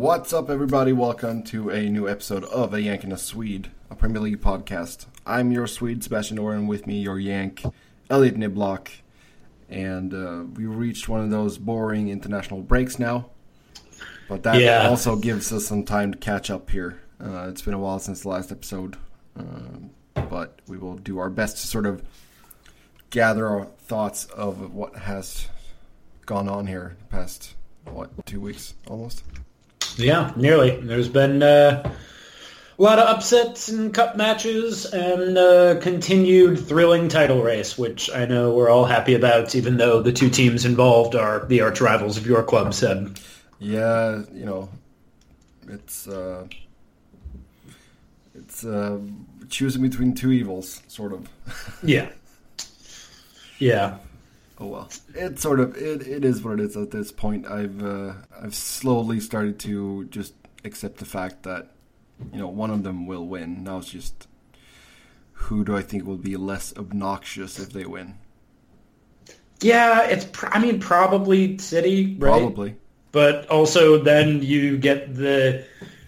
What's up, everybody? Welcome to a new episode of A Yank and a Swede, a Premier League podcast. I'm your Swede, Sebastian Noren, with me, your Yank, Elliott Niblock. And uh, we reached one of those boring international breaks now. But that Yeah. also gives us some time to catch up here. Uh, it's been a while since the last episode. Um, but we will do our best to sort of gather our thoughts of what has gone on here the past, what, two weeks almost? Yeah, nearly. There's been uh, a lot of upsets in cup matches and uh, continued thrilling title race, which I know we're all happy about, even though the two teams involved are the arch rivals of your club, Seb. Yeah, you know, it's uh, it's uh, choosing between two evils, sort of. Yeah. Yeah. Oh well, it's sort of it, it is what it is at this point. I've uh, I've slowly started to just accept the fact that you know one of them will win. Now it's just who do I think will be less obnoxious if they win? Yeah, it's, pr- I mean, probably City, right? Probably. But also then you get the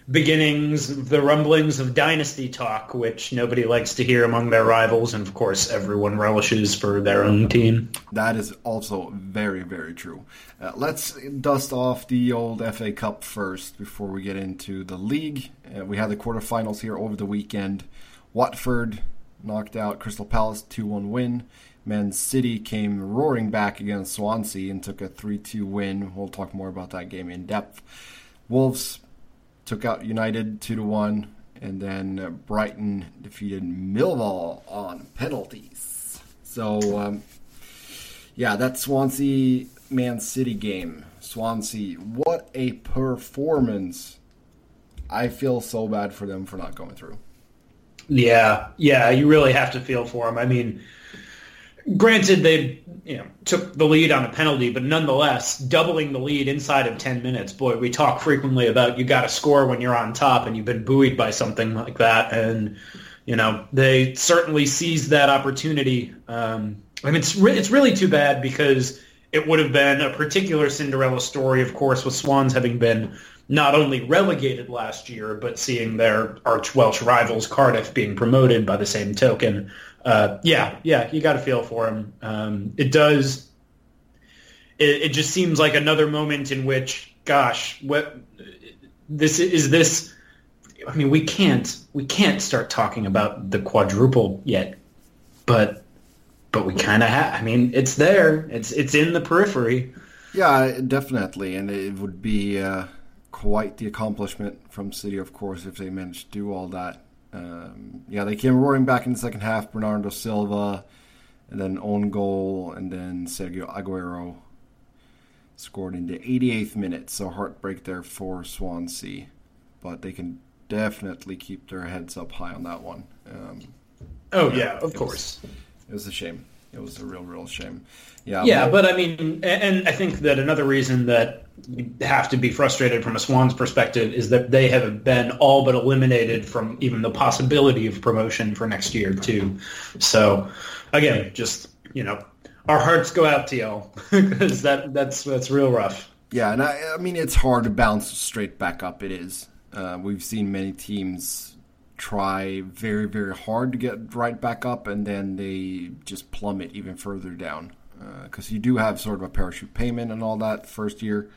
beginnings, the rumblings of dynasty talk, which nobody likes to hear among their rivals, and of course everyone relishes for their own team. That is also very, very true. Uh, let's dust off the old FA Cup first before we get into the league. Uh, we had the quarterfinals here over the weekend. Watford knocked out Crystal Palace 2 1 win. Man City came roaring back against Swansea and took a 3 2 win. We'll talk more about that game in depth. Wolves took out United 2 to 1. And then uh, Brighton defeated Millwall on penalties. So, um, yeah, that Swansea Man City game. Swansea, what a performance. I feel so bad for them for not going through. Yeah, yeah, you really have to feel for them. I mean, granted they you know took the lead on a penalty, but nonetheless, doubling the lead inside of 10 minutes. Boy, we talk frequently about you got to score when you're on top and you've been buoyed by something like that and you know, they certainly seized that opportunity. Um, I mean, it's re- it's really too bad because it would have been a particular Cinderella story, of course, with Swans having been not only relegated last year, but seeing their arch Welsh rivals Cardiff being promoted by the same token. Uh, yeah, yeah, you got to feel for him. Um, it does. It, it just seems like another moment in which, gosh, what this is this. I mean, we can't we can't start talking about the quadruple yet, but but we kind of have. I mean, it's there. It's it's in the periphery. Yeah, definitely. And it would be uh, quite the accomplishment from City, of course, if they managed to do all that. Um, yeah, they came roaring back in the second half. Bernardo Silva, and then own goal, and then Sergio Aguero scored in the 88th minute. So heartbreak there for Swansea, but they can definitely keep their heads up high on that one. Um, Oh Yeah, yeah, of course. it was a shame. It was a real, real shame. Yeah, Yeah, but- but I mean, and I think that another reason that you have to be frustrated from a Swans perspective is that they have been all but eliminated from even the possibility of promotion for next year too. So, again, just you know, our hearts go out to y'all because that that's that's real rough. Yeah, and I, I mean it's hard to bounce straight back up. It is. Uh, we've seen many teams try very, very hard to get right back up, and then they just plummet even further down. Uh, because you do have sort of a parachute payment and all that first year,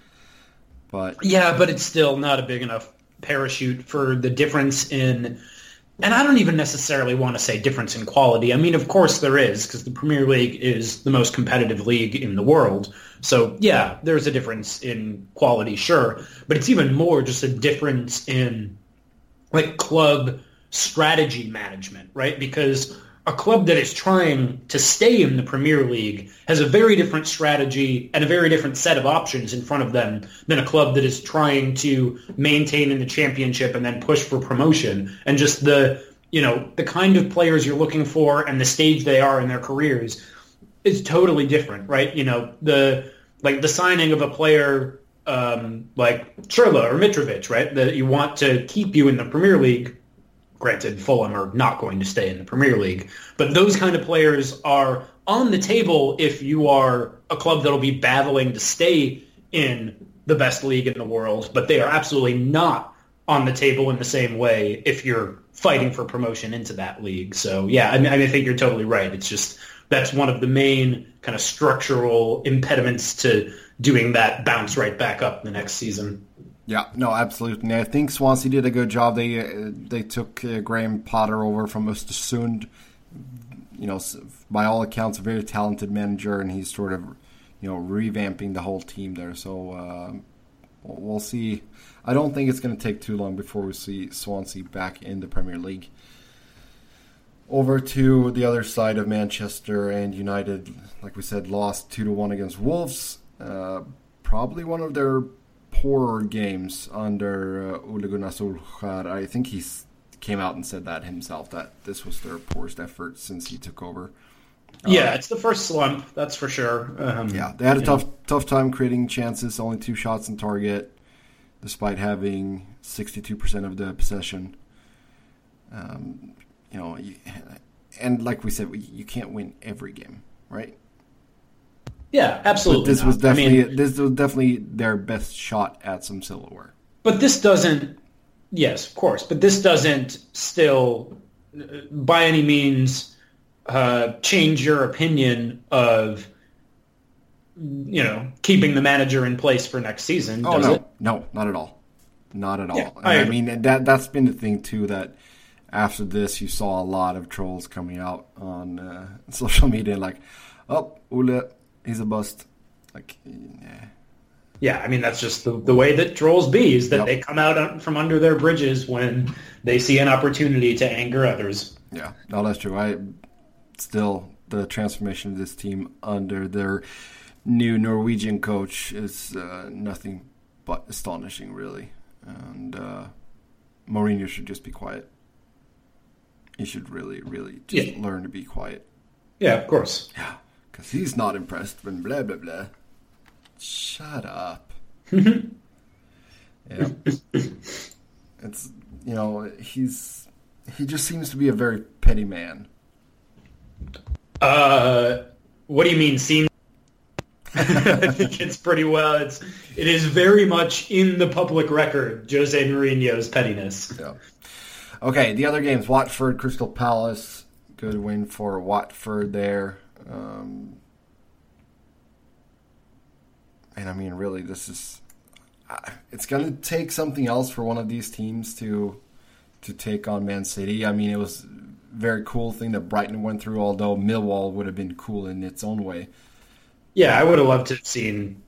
but Yeah, but it's still not a big enough parachute for the difference in, and I don't even necessarily want to say difference in quality. I mean, of course there is, because the Premier League is the most competitive league in the world. So yeah, there's a difference in quality, sure, but it's even more just a difference in like club strategy management, right? Because a club that is trying to stay in the Premier League has a very different strategy and a very different set of options in front of them than a club that is trying to maintain in the championship and then push for promotion. And just the, you know, the kind of players you're looking for and the stage they are in their careers is totally different, right? You know, the like the signing of a player um, like Schürrle or Mitrovic, right? That you want to keep you in the Premier League. Granted, Fulham are not going to stay in the Premier League, but those kind of players are on the table if you are a club that'll be battling to stay in the best league in the world, but they are absolutely not on the table in the same way if you're fighting for promotion into that league. So yeah, I mean, I think you're totally right. It's just that's one of the main kind of structural impediments to doing that bounce right back up the next season. Yeah, no, absolutely. I think Swansea did a good job. They uh, they took uh, Graham Potter over from Östersund. You know, by all accounts, a very talented manager, and he's sort of, you know, revamping the whole team there. So uh, we'll see. I don't think it's going to take too long before we see Swansea back in the Premier League. Over to the other side of Manchester and United, like we said, lost two to one against Wolves. Uh, probably one of their poorer games under uh, Ole Gunnar Solskjaer. I think he came out and said that himself that this was their poorest effort since he took over. Yeah, it's the first slump, that's for sure. Um, yeah, they had a tough know. tough time creating chances. Only two shots on target, despite having sixty two percent of the possession. Um, you know, and like we said, you can't win every game, right? Yeah, absolutely. But this not. was definitely I mean, this was definitely their best shot at some silverware. But this doesn't. Yes, of course, but this doesn't still, by any means, uh, change your opinion of you know keeping the manager in place for next season. Oh no, it? no, not at all, not at all. Yeah, I, I mean that that's been the thing too that after this you saw a lot of trolls coming out on uh, social media like, oh Ole he's a bust. Like, yeah. Yeah, I mean that's just the, the way that trolls be is that yep. they come out from under their bridges when they see an opportunity to anger others. Yeah, no, that's true. I still the transformation of this team under their new Norwegian coach is uh, nothing but astonishing, really. And uh, Mourinho should just be quiet. He should really, really just yeah. learn to be quiet. Yeah, of course. Yeah because he's not impressed when blah blah blah. Shut up. yeah, it's you know he's he just seems to be a very petty man. Uh, what do you mean? Seems. I think it's pretty well. It's it is very much in the public record. Jose Mourinho's pettiness. Yeah. Okay, the other games: Watford, Crystal Palace. Good win for Watford there. Um, and I mean, really, this is it's going to take something else for one of these teams to to take on Man City. I mean, it was a very cool thing that Brighton went through, although Millwall would have been cool in its own way. Yeah, I would have loved to have seen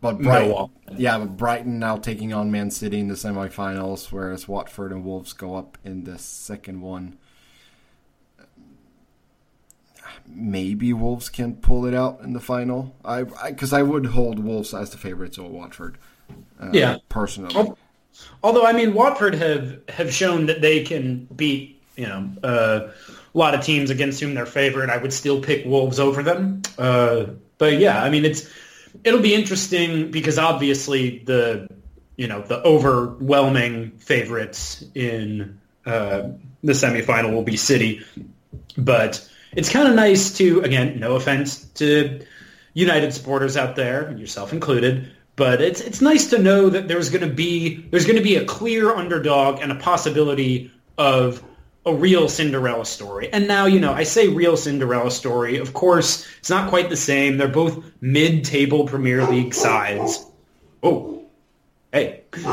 but Brighton, Millwall. Yeah, but Brighton now taking on Man City in the semifinals, whereas Watford and Wolves go up in the second one maybe Wolves can pull it out in the final. I because I, I, would hold Wolves as the favorites over Watford. Uh, yeah, personally. Although I mean, Watford have have shown that they can beat you know uh, a lot of teams against whom they're favored. I would still pick Wolves over them. Uh, but yeah, I mean it's it'll be interesting because obviously the you know the overwhelming favorites in uh, the semifinal will be City, but it's kind of nice to, again, no offense to United supporters out there, yourself included, but it's it's nice to know that there's going to be there's going to be a clear underdog and a possibility of a real Cinderella story. And now, you know, I say real Cinderella story. Of course, it's not quite the same. They're both mid-table Premier League sides. Oh, hey.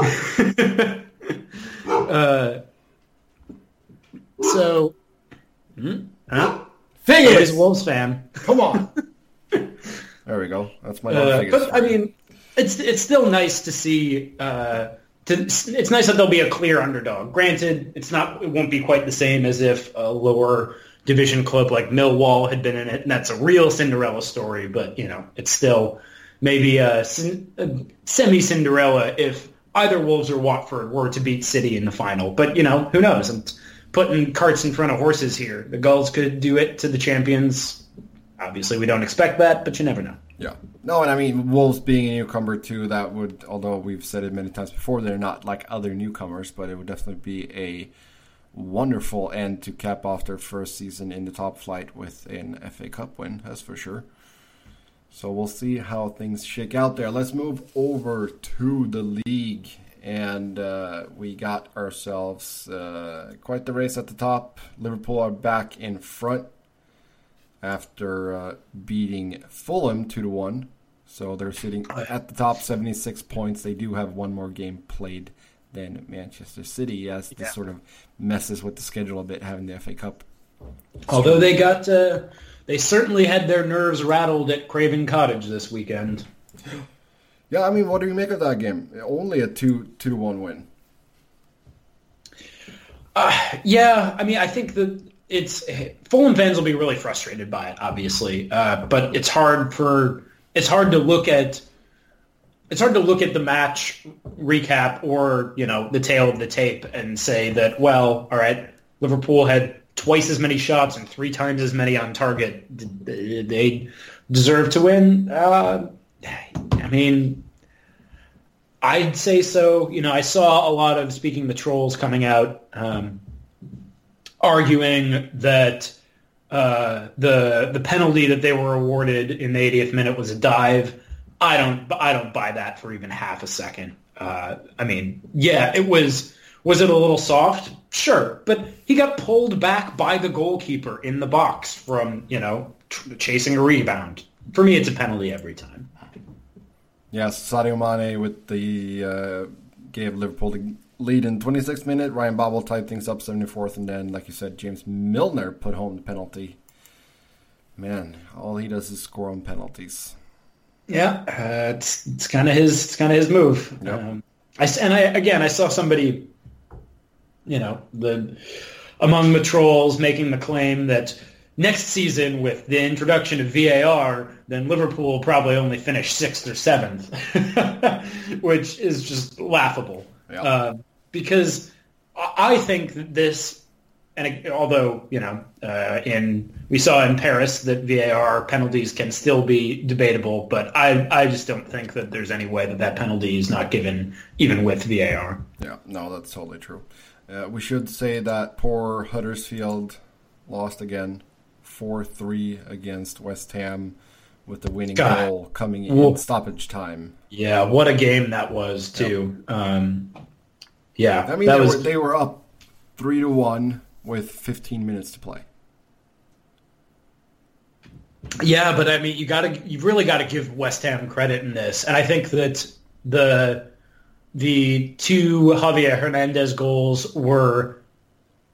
uh, so, hmm? huh? Vegas. Wolves fan. Come on. there we go. That's my. Uh, but I mean, it's it's still nice to see. Uh, to, it's nice that there'll be a clear underdog. Granted, it's not. It won't be quite the same as if a lower division club like Millwall had been in it, and that's a real Cinderella story. But you know, it's still maybe a, a semi Cinderella if either Wolves or Watford were to beat City in the final. But you know, who knows? And putting carts in front of horses here. The Gulls could do it to the champions. Obviously, we don't expect that, but you never know. Yeah. No, and I mean, Wolves being a newcomer too, that would, although we've said it many times before, they're not like other newcomers, but it would definitely be a wonderful end to cap off their first season in the top flight with an FA Cup win, that's for sure. So we'll see how things shake out there. Let's move over to the league. And uh, we got ourselves uh, quite the race at the top. Liverpool are back in front after uh, beating Fulham 2 to 1. So they're sitting at the top, 76 points. They do have one more game played than Manchester City, as this yeah. sort of messes with the schedule a bit, having the FA Cup. Although they got uh, they certainly had their nerves rattled at Craven Cottage this weekend. Yeah, I mean, what do you make of that game? Only a two two to one win. Uh, yeah, I mean, I think that it's Fulham fans will be really frustrated by it, obviously, uh, but it's hard for it's hard to look at it's hard to look at the match recap or you know the tail of the tape and say that well, all right, Liverpool had twice as many shots and three times as many on target. They deserve to win. Uh, I mean, I'd say so. You know, I saw a lot of speaking the trolls coming out um, arguing that uh, the the penalty that they were awarded in the 80th minute was a dive. I don't I don't buy that for even half a second. Uh, I mean, yeah, it was was it a little soft? Sure, but he got pulled back by the goalkeeper in the box from you know tr- chasing a rebound. For me, it's a penalty every time. Yes, Sadio Mane with the uh, gave Liverpool the lead in 26th minute. Ryan Babel tied things up 74th, and then, like you said, James Milner put home the penalty. Man, all he does is score on penalties. Yeah, uh, it's it's kind of his it's kind of his move. Yep. Um, I and I again I saw somebody you know, the among the trolls making the claim that next season with the introduction of VAR, then Liverpool will probably only finish sixth or seventh, which is just laughable. Yeah. Uh, because I think that this, and although you know, uh, in we saw in Paris that VAR penalties can still be debatable, but I I just don't think that there's any way that that penalty is not given even with VAR. Yeah, no, that's totally true. Uh, we should say that poor Huddersfield lost again, four three against West Ham, with the winning God. goal coming in well, stoppage time. Yeah, what a game that was too. Yep. Um, yeah, I mean they, was... were, they were up three to one with 15 minutes to play. Yeah, but I mean, you got to you really got to give West Ham credit in this, and I think that the the two Javier Hernandez goals were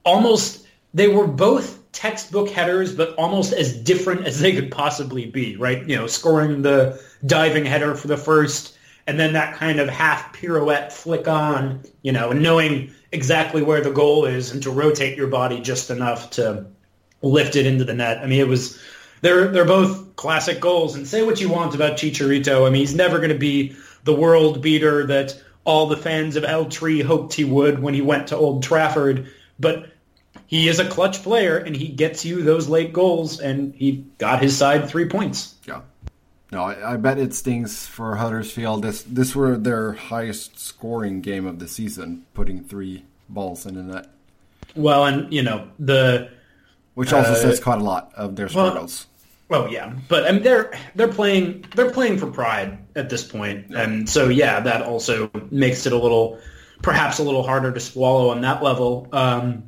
almost they were both textbook headers, but almost as different as they could possibly be, right? You know, scoring the diving header for the first, and then that kind of half pirouette flick on, you know, and knowing exactly where the goal is and to rotate your body just enough to lift it into the net. I mean, it was they're they're both classic goals. And say what you want about Chicharito, I mean, he's never going to be the world beater that all the fans of El Tri hoped he would when he went to Old Trafford. But he is a clutch player, and he gets you those late goals, and he got his side three points. Yeah. No, I, I bet it stings for Huddersfield. This this were their highest scoring game of the season, putting three balls in the net. Well, and you know the which also uh, says quite a lot of their struggles. Well, yeah, but I mean, they're they're playing they're playing for pride at this point, yeah. and so yeah, that also makes it a little perhaps a little harder to swallow on that level. Um,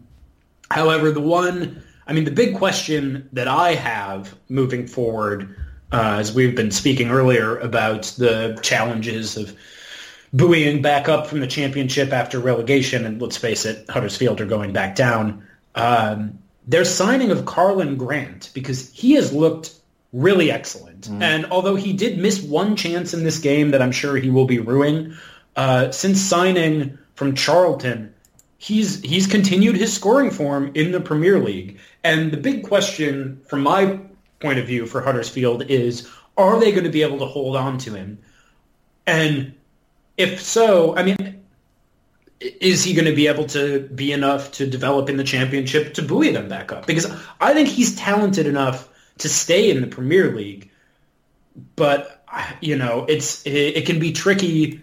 however, the one I mean, the big question that I have moving forward, uh, as we've been speaking earlier about the challenges of buoying back up from the championship after relegation, and let's face it, Huddersfield are going back down. Um, their signing of Karlan Grant because he has looked really excellent. Mm. And although he did miss one chance in this game that I'm sure he will be ruining, uh, since signing from Charlton, he's he's continued his scoring form in the Premier League. And the big question from my point of view for Huddersfield is are they going to be able to hold on to him? And if so, I mean, is he going to be able to be enough to develop in the championship to buoy them back up? Because I think he's talented enough to stay in the Premier League, but you know it's it, it can be tricky.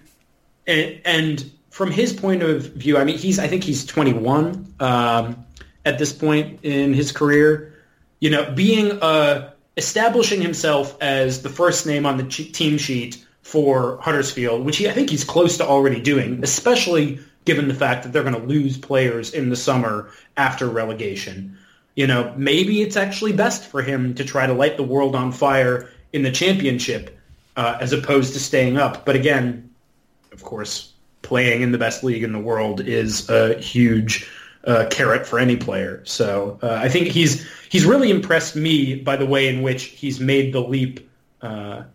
And, and, from his point of view, I mean, he's I think he's 21 um, at this point in his career. You know, being a establishing himself as the first name on the team sheet for Huddersfield, which he, I think he's close to already doing, especially given the fact that they're going to lose players in the summer after relegation. You know, maybe it's actually best for him to try to light the world on fire in the championship uh, as opposed to staying up. But again, of course, playing in the best league in the world is a huge uh, carrot for any player. So uh, I think he's he's really impressed me by the way in which he's made the leap uh,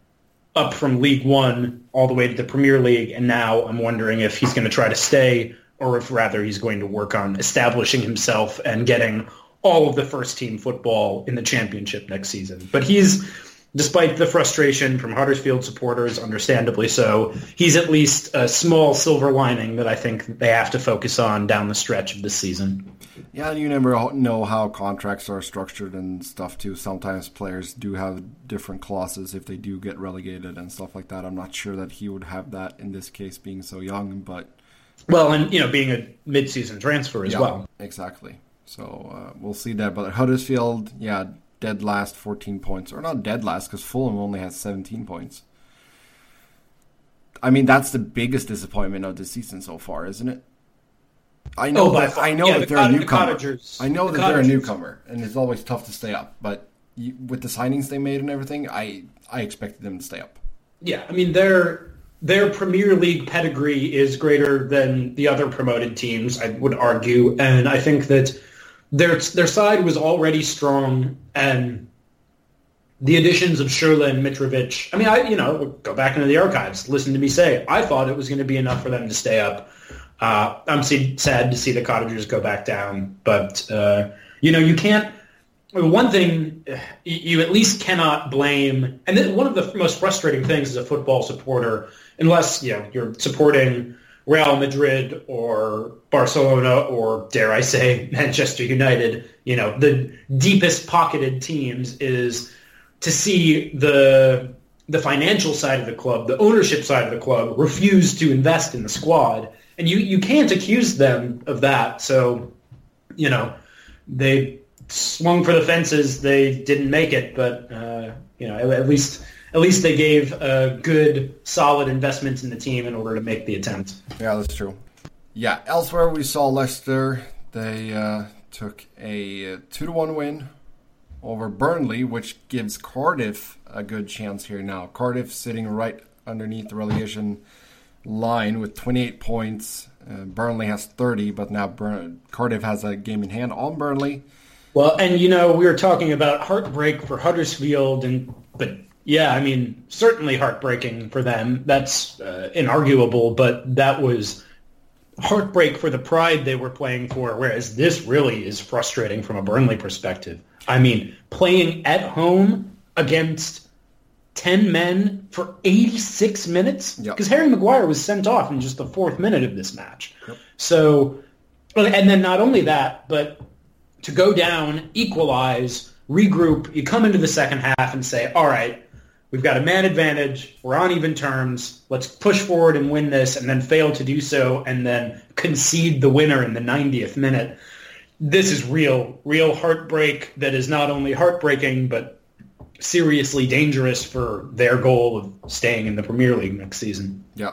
up from League One all the way to the Premier League, and now I'm wondering if he's going to try to stay or if rather he's going to work on establishing himself and getting all of the first team football in the championship next season. But he's despite the frustration from Huddersfield supporters, understandably so, he's at least a small silver lining that I think they have to focus on down the stretch of the season. Yeah, you never know how contracts are structured and stuff too. Sometimes players do have different clauses if they do get relegated and stuff like that. I'm not sure that he would have that in this case, being so young, but well, and you know, being a mid-season transfer as yeah, well. Exactly. So uh, we'll see that. But Huddersfield, yeah, dead last 14 points, or not dead last because Fulham only has 17 points. I mean, that's the biggest disappointment of the season so far, isn't it? I know oh, that I know yeah, that the they're a newcomer. The I know the that they're a newcomer, and it's always tough to stay up. But you, with the signings they made and everything, I I expected them to stay up. Yeah, I mean their their Premier League pedigree is greater than the other promoted teams. I would argue, and I think that their their side was already strong, and the additions of Schürrle and Mitrovic. I mean, I you know go back into the archives, listen to me say I thought it was going to be enough for them to stay up. Uh, I'm sad to see the Cottagers go back down, but uh, you know you can't. One thing you at least cannot blame, and one of the most frustrating things as a football supporter, unless you know you're supporting Real Madrid or Barcelona or dare I say Manchester United, you know, the deepest pocketed teams is to see the the financial side of the club, the ownership side of the club refuse to invest in the squad. And you, you can't accuse them of that. So, you know, they swung for the fences. They didn't make it, but, uh, you know, at, at least at least they gave a good, solid investment in the team in order to make the attempt. Yeah, that's true. Yeah, elsewhere we saw Leicester. They uh, took a two to one win over Burnley, which gives Cardiff a good chance here now. Cardiff sitting right underneath the relegation line with 28 points. Uh, Burnley has 30, but now Burn- Cardiff has a game in hand on Burnley. Well, and you know we were talking about heartbreak for Huddersfield, and but yeah, I mean, certainly heartbreaking for them. That's uh, inarguable, but that was heartbreak for the pride they were playing for, whereas this really is frustrating from a Burnley perspective. I mean, playing at home against 10 men for 86 minutes? Because yep. Harry Maguire was sent off in just the fourth minute of this match. Yep. So, and then not only that, but to go down, equalize, regroup, you come into the second half and say, all right, We've got a man advantage. We're on even terms. Let's push forward and win this, and then fail to do so, and then concede the winner in the 90th minute. This is real, real heartbreak that is not only heartbreaking, but seriously dangerous for their goal of staying in the Premier League next season. Yeah.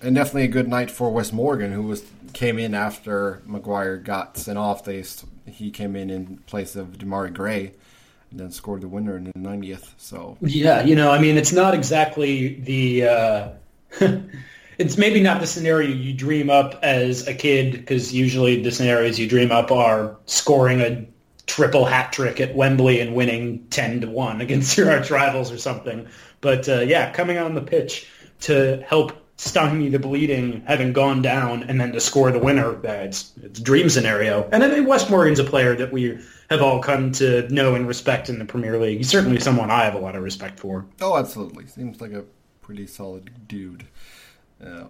And definitely a good night for Wes Morgan, who was came in after Maguire got sent off. They he came in in place of Demarai Gray then scored the winner in the 90th. So yeah, you know, I mean, it's not exactly the. Uh, it's maybe not the scenario you dream up as a kid because usually the scenarios you dream up are scoring a triple hat trick at Wembley and winning 10 to 1 against your arch rivals or something. But uh, yeah, coming on the pitch to help stymie the bleeding, having gone down, and then to score the winner, uh, it's, dream scenario. And I think Wes Morgan's a player that we have all come to know and respect in the Premier League. He's certainly someone I have a lot of respect for. Oh, absolutely. Seems like a pretty solid dude. Uh,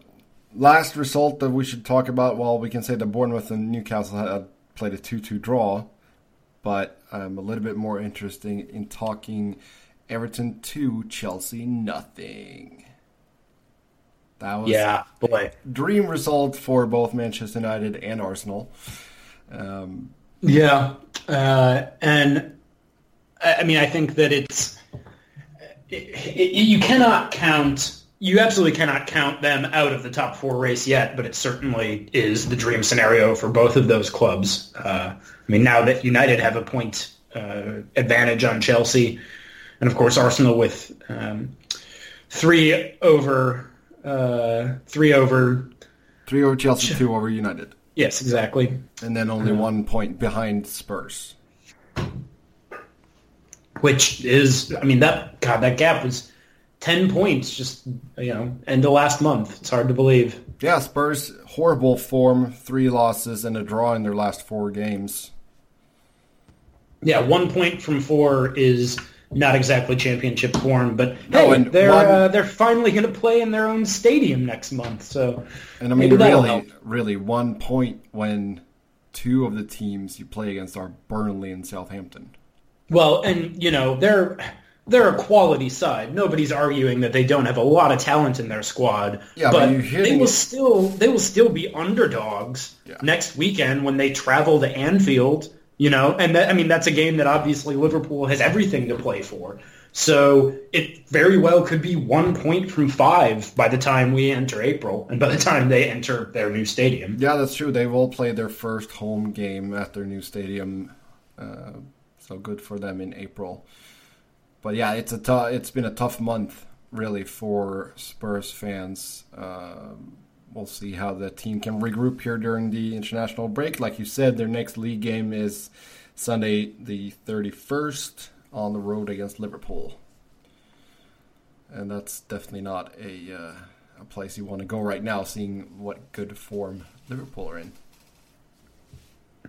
last result that we should talk about, well, we can say that Bournemouth and Newcastle had played a 2-2 draw, but I'm a little bit more interested in talking Everton 2, Chelsea nothing. That was yeah, boy. dream result for both Manchester United and Arsenal. Um, yeah, uh, and I mean, I think that it's it, it, you cannot count. You absolutely cannot count them out of the top four race yet, but it certainly is the dream scenario for both of those clubs. Uh, I mean, now that United have a point uh, advantage on Chelsea, and of course Arsenal with um, three over, uh, three over, three over Chelsea, two over United. Yes, exactly. And then only one point behind Spurs. Which is, I mean, that God, that gap was ten points just you know end of last month. It's hard to believe. Yeah, Spurs horrible form, three losses and a draw in their last four games. Yeah, one point from four is not exactly championship form, but hey, they're one, uh, they're finally going to play in their own stadium next month. So, and I mean, really, really, one point when two of the teams you play against are Burnley and Southampton. Well, and you know they're they're a quality side. Nobody's arguing that they don't have a lot of talent in their squad. Yeah, but, but they will still they will still be underdogs yeah. next weekend when they travel to Anfield you know, and that, I mean that's a game that obviously Liverpool has everything to play for. So it very well could be one point from five by the time we enter April and by the time they enter their new stadium. Yeah, that's true. They will play their first home game at their new stadium, uh, so good for them in April. But yeah, it's a t- it's been a tough month really for Spurs fans. Uh, we'll see how the team can regroup here during the international break. Like you said, their next league game is Sunday the 31st on the road against Liverpool. And that's definitely not a, uh, a place you want to go right now, seeing what good form Liverpool are in.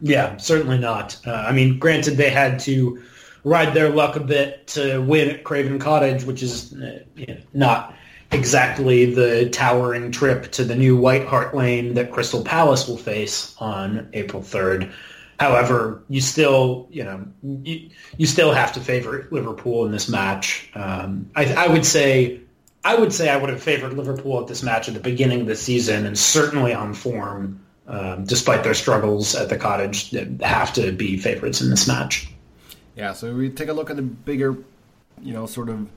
Yeah, certainly not. Uh, I mean, granted, they had to ride their luck a bit to win at Craven Cottage, which is uh, you know, not exactly the towering trip to the new White Hart Lane that Crystal Palace will face on April 3rd. However, you still, you know, you, you still have to favor Liverpool in this match. Um, I, I would say, I would say I would have favored Liverpool at this match at the beginning of the season, and certainly on form, um, despite their struggles at the Cottage, they have to be favorites in this match. Yeah. So we take a look at the bigger, you know, sort of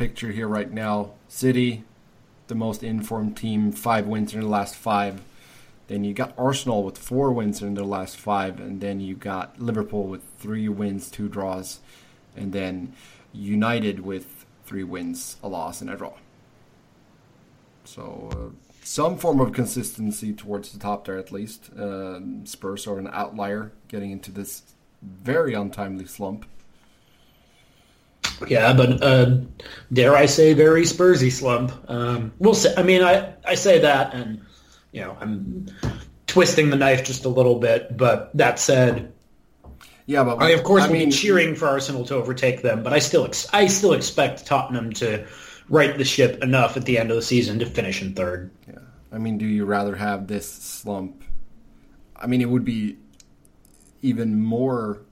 picture here right now. City, the most informed team, five wins in the last five. Then you got Arsenal with four wins in their last five, and then you got Liverpool with three wins, two draws, and then United with three wins, a loss, and a draw. So uh, some form of consistency towards the top there, at least. Uh, Spurs are an outlier getting into this very untimely slump. Yeah, but uh, dare I say, very Spursy slump. Um, we'll say. I mean, I I say that, and you know, I'm twisting the knife just a little bit. But that said, yeah, but I of course I will mean, be cheering for Arsenal to overtake them. But I still ex- I still expect Tottenham to right the ship enough at the end of the season to finish in third. Yeah, I mean, do you rather have this slump? I mean, it would be even more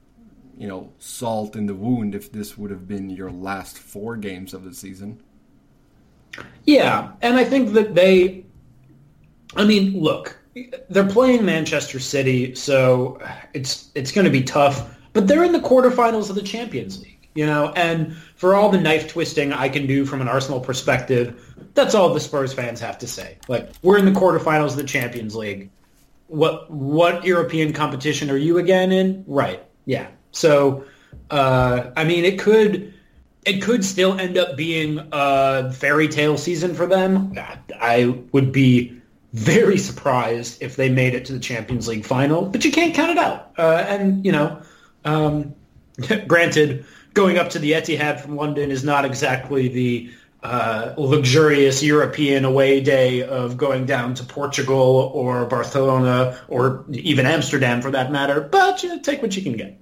you know, salt in the wound if this would have been your last four games of the season. Yeah, and I think that they, I mean, look, they're playing Manchester City, so it's it's going to be tough. But they're in the quarterfinals of the Champions League, you know, and for all the knife twisting I can do from an Arsenal perspective, that's all the Spurs fans have to say. Like, we're in the quarterfinals of the Champions League. What what European competition are you again in? Right. Yeah. So, uh, I mean, it could it could still end up being a fairy tale season for them. I would be very surprised if they made it to the Champions League final, but you can't count it out. Uh, and you know, um, granted, going up to the Etihad from London is not exactly the uh, luxurious European away day of going down to Portugal or Barcelona or even Amsterdam for that matter. But you know, take what you can get.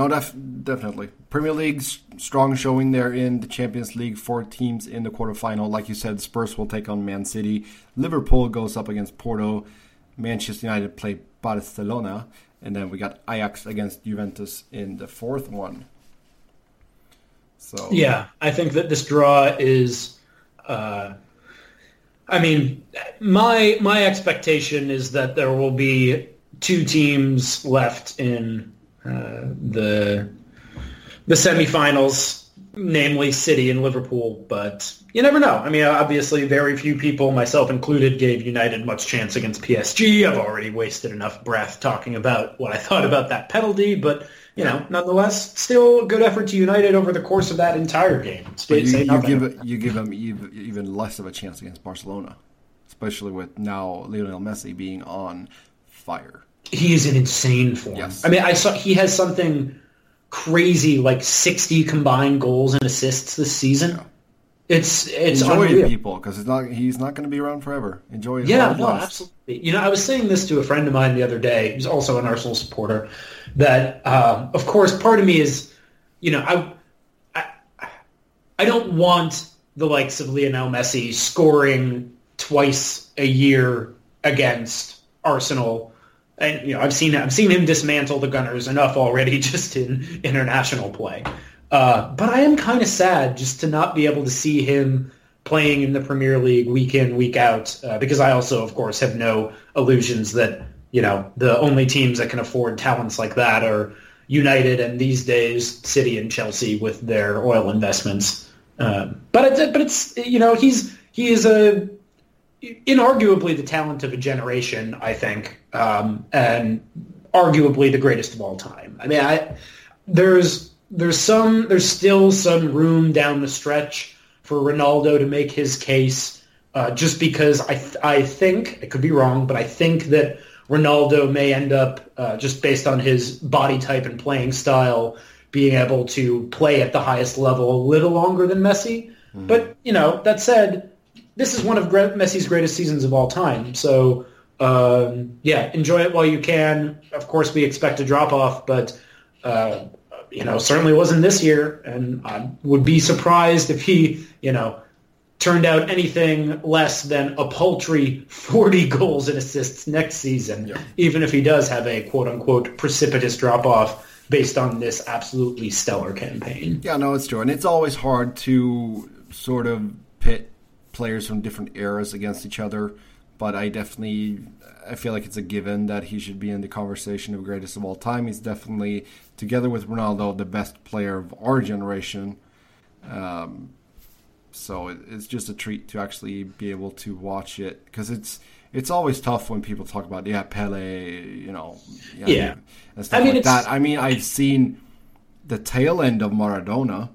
No, def- definitely. Premier League's strong showing there in the Champions League. Four teams in the quarterfinal. Like you said, Spurs will take on Man City. Liverpool goes up against Porto. Manchester United play Barcelona. And then we got Ajax against Juventus in the fourth one. So Yeah, I think that this draw is... Uh, I mean, my my expectation is that there will be two teams left in uh, the the semifinals, namely City and Liverpool. But you never know. I mean, obviously, very few people, myself included, gave United much chance against PSG. I've already wasted enough breath talking about what I thought about that penalty, but you know, nonetheless, still a good effort to United over the course of that entire game. You, you give you give them even less of a chance against Barcelona, especially with now Lionel Messi being on fire. He is in insane form. Yes. I mean, I saw he has something crazy like 60 combined goals and assists this season. Yeah. It's it's enjoy unreal. people, because it's not he's not going to be around forever. Enjoy. Yeah, no, absolutely. You know, I was saying this to a friend of mine the other day. He's also an Arsenal supporter. That, um, of course, part of me is, you know, I, I, I don't want the likes of Lionel Messi scoring twice a year against Arsenal. And you know, I've seen I've seen him dismantle the Gunners enough already just in international play. Uh, but I am kind of sad just to not be able to see him playing in the Premier League week in, week out, uh, because I also, of course, have no illusions that, you know, the only teams that can afford talents like that are United and these days City and Chelsea with their oil investments. Um, but but it's, you know, he's, he is a, inarguably the talent of a generation, I think, um, and arguably the greatest of all time. I mean, I, there's, there's some there's still some room down the stretch for Ronaldo to make his case. Uh, just because I th- I think I could be wrong, but I think that Ronaldo may end up uh, just based on his body type and playing style being able to play at the highest level a little longer than Messi. Mm. But you know that said, this is one of Messi's greatest seasons of all time. So um, yeah, enjoy it while you can. Of course, we expect a drop off, but uh, you know, certainly wasn't this year, and I would be surprised if he, you know, turned out anything less than a paltry 40 goals and assists next season, yeah. even if he does have a quote-unquote precipitous drop-off based on this absolutely stellar campaign. Yeah, no, it's true. And it's always hard to sort of pit players from different eras against each other, but I definitely I feel like it's a given that he should be in the conversation of greatest of all time. He's definitely, together with Ronaldo, the best player of our generation. Um, so it, it's just a treat to actually be able to watch it because it's it's always tough when people talk about yeah Pele, you know, yeah, yeah. and stuff I mean, like that. I mean, I've seen the tail end of Maradona,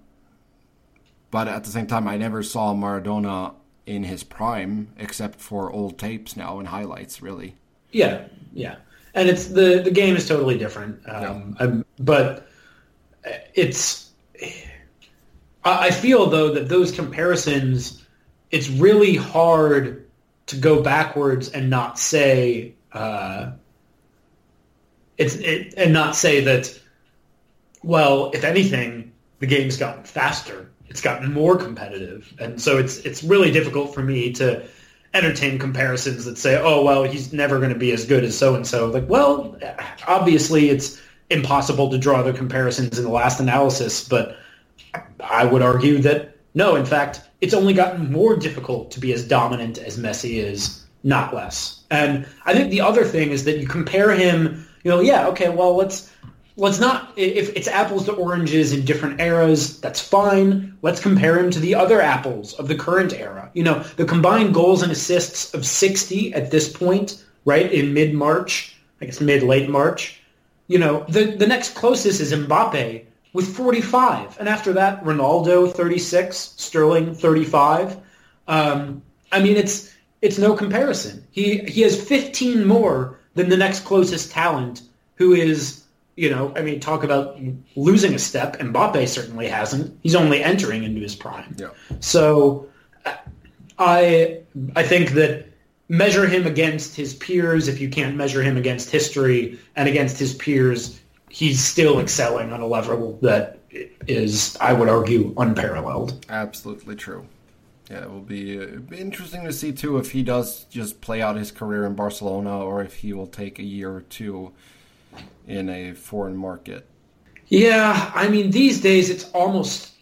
but at the same time, I never saw Maradona in his prime except for old tapes now and highlights, really. Yeah, yeah, and it's the the game is totally different. Um, yeah. but it's I feel though that those comparisons, it's really hard to go backwards and not say uh, it's it, and not say that. Well, if anything, the game's gotten faster. It's gotten more competitive, and so it's it's really difficult for me to entertain comparisons that say, oh, well, he's never going to be as good as so-and-so. Like, well, obviously it's impossible to draw the comparisons in the last analysis, but I would argue that no, in fact, it's only gotten more difficult to be as dominant as Messi is, not less. And I think the other thing is that you compare him, you know, yeah, okay, well, let's let's not if it's apples to oranges in different eras that's fine. Let's compare him to the other apples of the current era. You know the combined goals and assists of 60 at this point right in mid-march i guess mid-late march you know the, the next closest is mbappe with 45 and after that ronaldo 36 sterling 35 um, i mean it's it's no comparison. He he has 15 more than the next closest talent who is you know, I mean, talk about losing a step. Mbappe certainly hasn't. He's only entering into his prime. Yeah. So I I think that measure him against his peers. If you can't measure him against history and against his peers, he's still excelling on a level that is, I would argue, unparalleled. Absolutely true. Yeah, it will be, uh, be interesting to see too if he does just play out his career in Barcelona or if he will take a year or two in a foreign market. Yeah, I mean these days it's almost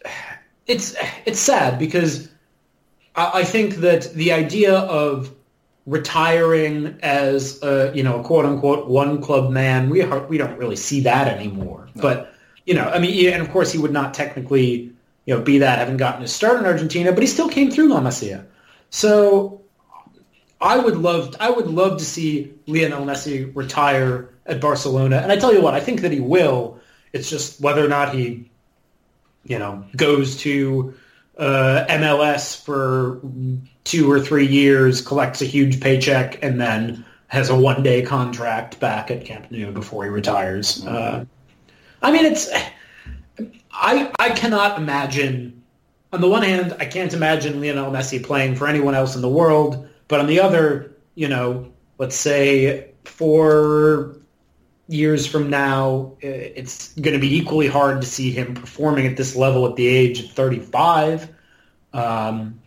it's it's sad because I, I think that the idea of retiring as a you know a quote unquote one club man we are, we don't really see that anymore. No. But you know, I mean, and of course he would not technically, you know, be that having gotten his start in Argentina, but he still came through La Masia. So I would love, I would love to see Lionel Messi retire at Barcelona, and I tell you what, I think that he will. It's just whether or not he, you know, goes to uh, MLS for two or three years, collects a huge paycheck, and then has a one-day contract back at Camp Nou before he retires. Mm-hmm. Uh, I mean, it's I I cannot imagine. On the one hand, I can't imagine Lionel Messi playing for anyone else in the world, but on the other, you know, let's say four years from now, it's going to be equally hard to see him performing at this level at the age of 35. Um,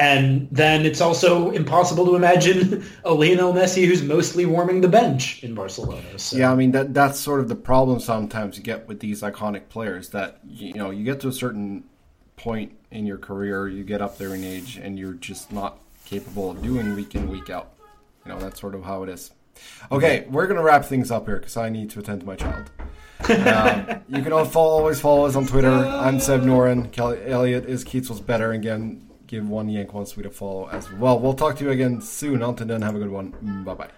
and then it's also impossible to imagine a Lionel Messi who's mostly warming the bench in Barcelona. So. Yeah, I mean that that's sort of the problem sometimes you get with these iconic players that you know you get to a certain point in your career, you get up there in age, and you're just not capable of doing week in week out. You know that's sort of how it is. Okay, we're gonna wrap things up here because I need to attend to my child. um, you can always follow us on Twitter. I'm Seb Noren. Kelly Elliott is Keats was better. Again, give one Yank one Swede a follow as well. We'll talk to you again soon. Until then, have a good one. Bye bye.